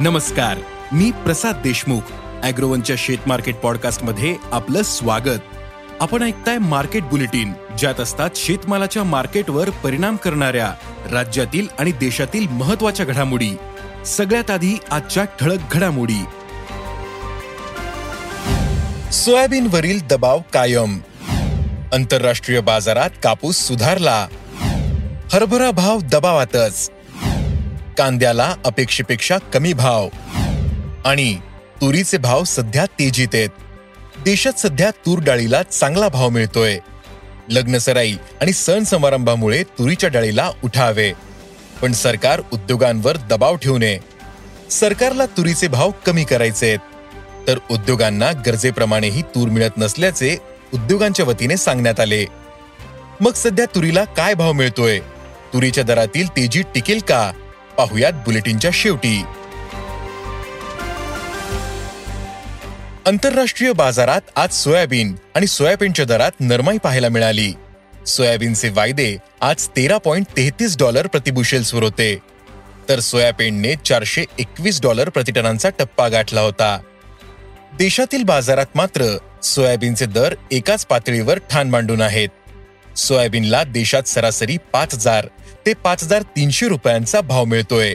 नमस्कार मी प्रसाद देशमुख अॅग्रोवनच्या शेत मार्केट पॉडकास्टमध्ये आपलं स्वागत. आपण ऐकताय मार्केट बुलेटिन ज्यात असतात शेतमालाच्या मार्केटवर परिणाम करणाऱ्या राज्यातील आणि देशातील महत्त्वाच्या घडामोडी. सगळ्यात आधी आजच्या ठळक घडामोडी. सोयाबीनवरील दबाव कायम. आंतरराष्ट्रीय बाजारात कापूस सुधारला. हरभरा भाव दबावातच. कांद्याला अपेक्षेपेक्षा कमी भाव. आणि तुरीचे भाव सध्या तेजीत आहेत. देशात सध्या तूर डाळीला चांगला भाव मिळतोय. लग्नसराई आणि सण समारंभामुळे तुरीच्या डाळीला उठावे. पण सरकार उद्योगांवर दबाव ठेवू नये. सरकारला तुरीचे भाव कमी करायचे तर उद्योगांना गरजेप्रमाणेही तूर मिळत नसल्याचे उद्योगांच्या वतीने सांगण्यात आले. मग सध्या तुरीला काय भाव मिळतोय? तुरीच्या दरातील तेजी टिकेल का? पाहुयात बुलेटिनच्या शेवटी. आंतरराष्ट्रीय बाजारात आज सोयाबीन आणि सोयाबीनच्या दरात नरमाई पाहायला मिळाली. सोयाबीनचे वायदे आज तेरा पॉइंट तेहतीस डॉलर प्रतिबुशेल्सवर होते. तर सोयाबीनने चारशे एकवीस डॉलर प्रतिटनांचा टप्पा गाठला होता. देशातील बाजारात मात्र सोयाबीनचे दर एकाच पातळीवर ठाण मांडून आहेत. सोयाबीनला देशात सरासरी पाच हजार ते पाच हजार तीनशे रुपयांचा भाव मिळतोय.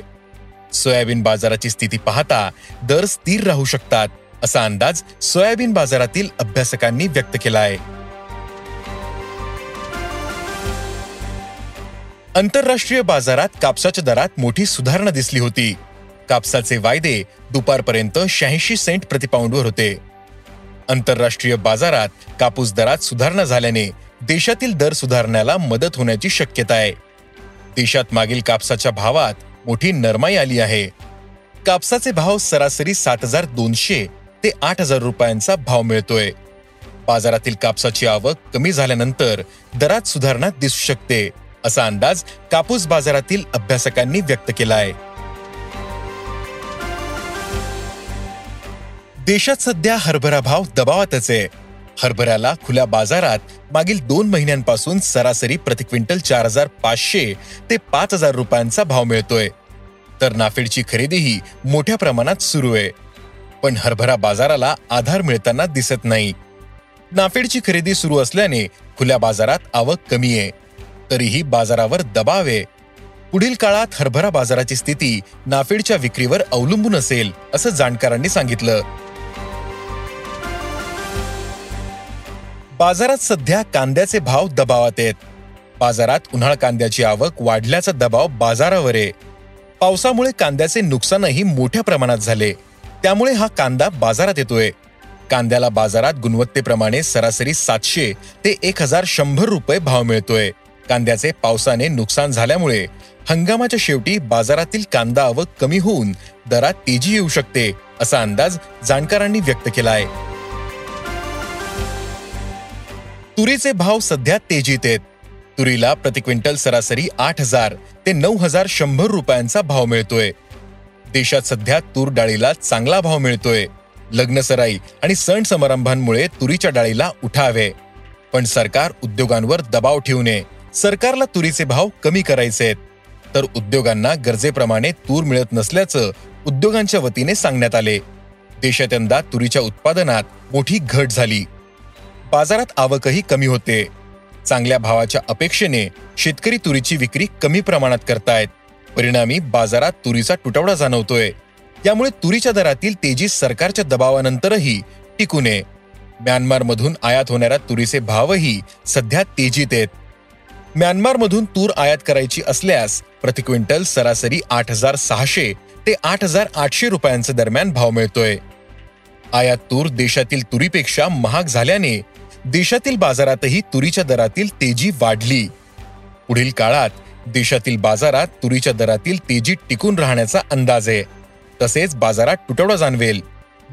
सोयाबीन बाजाराची स्थिती पाहता दर स्थिर राहू शकतात असा अंदाज सोयाबीन बाजारातील अभ्यासकांनी व्यक्त केला आहे आंतरराष्ट्रीय बाजारात कापसाच्या दरात मोठी सुधारणा दिसली होती. कापसाचे वायदे दुपारपर्यंत शहाऐंशी सेंट प्रतिपाऊंडवर होते. आंतरराष्ट्रीय बाजारात कापूस दरात सुधारणा झाल्याने देशातील दर सुधारण्याला मदत होण्याची शक्यता आहे. देशात मागील कापसाच्या भावात मोठी नरमाई आली आहे. कापसाचे भाव सरासरी सात हजार दोनशे ते आठ हजार रुपयांचा भाव मिळतोय. बाजारातील कापसाची आवक कमी झाल्यानंतर दरात सुधारणा दिसू शकते असा अंदाज कापूस बाजारातील अभ्यासकांनी व्यक्त केला आहे देशात सध्या हरभरा भाव दबावातच आहे. हरभऱ्याला खुल्या बाजारात मागील दोन महिन्यांपासून सरासरी प्रति क्विंटल चार हजार पाचशे ते पाच हजार रुपयांचा भाव मिळतोय. तर नाफेडची खरेदीही मोठ्या प्रमाणात सुरू आहे. पण हरभरा बाजाराला आधार मिळताना दिसत नाही. नाफेडची खरेदी सुरू असल्याने खुल्या बाजारात आवक कमी आहे. तरीही बाजारावर दबाव आहे. पुढील काळात हरभरा बाजाराची स्थिती नाफेडच्या विक्रीवर अवलंबून असेल असं जाणकारांनी सांगितलं. बाजारात सध्या कांद्याचे भाव दबावात आहेत. बाजारात उन्हाळ कांद्याची आवक वाढल्याचा दबाव बाजारावर आहे. पावसामुळे कांद्याचे नुकसानही मोठ्या प्रमाणात झाले. त्यामुळे हा कांदा बाजारात येतोय. कांद्याला बाजारात गुणवत्तेप्रमाणे सरासरी सातशे ते एक हजार शंभर रुपये भाव मिळतोय. कांद्याचे पावसाने नुकसान झाल्यामुळे हंगामाच्या शेवटी बाजारातील कांदा आवक कमी होऊन दरात तेजी येऊ शकते असा अंदाज जाणकारांनी व्यक्त केला आहे तुरीचे भाव सध्या तेजीत आहेत. तुरीला प्रति क्विंटल सरासरी आठ हजार ते नऊ हजार शंभर रुपयांचा भाव मिळतोय. देशात सध्या तूर डाळीला चांगला भाव मिळतोय. लग्नसराई आणि सण समारंभांमुळे तुरीच्या डाळीला उठावे. पण सरकार उद्योगांवर दबाव ठेवू नये. सरकारला तुरीचे भाव कमी करायचे आहेत. तर उद्योगांना गरजेप्रमाणे तूर मिळत नसल्याचं उद्योगांच्या वतीने सांगण्यात आले. देशात यंदा तुरीच्या उत्पादनात मोठी घट झाली. बाजारात आवकही कमी होते. चांगल्या भावाच्या अपेक्षेने शेतकरी तुरीची विक्री कमी प्रमाणात करतायत. परिणामी बाजारात तुरीचा तुटवडा जाणवतोय. यामुळे तुरीच्या दरातील तेजी सरकारच्या दबावानंतरही टिकू नये म्यानमारमधून आयात होणाऱ्या तुरीचे भावही सध्या तेजीत आहेत. म्यानमारमधून तूर आयात करायची असल्यास प्रति क्विंटल सरासरी आठ हजार सहाशे ते आठ हजार आठशे रुपयांचा दरम्यान भाव मिळतोय. आयात तूर देशातील तुरीपेक्षा महाग झाल्याने देशातील बाजारातही तुरीच्या दरातील तेजी वाढली. पुढील काळात देशातील बाजारात तुरीच्या दरातील तेजी टिकून राहण्याचा अंदाज आहे. तसेच बाजारात तुटवडा जाणवेल.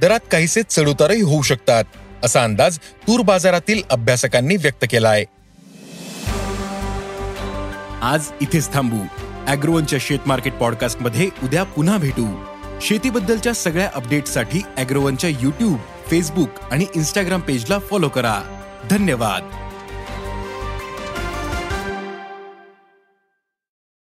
दरात काहीसे चढउतारही होऊ शकतात असा अंदाज तूर बाजारातील अभ्यासकांनी व्यक्त केला आहे आज इथेच थांबू. अॅग्रोवनच्या शेत मार्केट पॉडकास्टमध्ये उद्या पुन्हा भेटू. शेतीबद्दलच्या सगळ्या अपडेटसाठी अॅग्रोवनच्या युट्यूब फेसबुक आणि इन्स्टाग्राम पेजला फॉलो करा. धन्यवाद.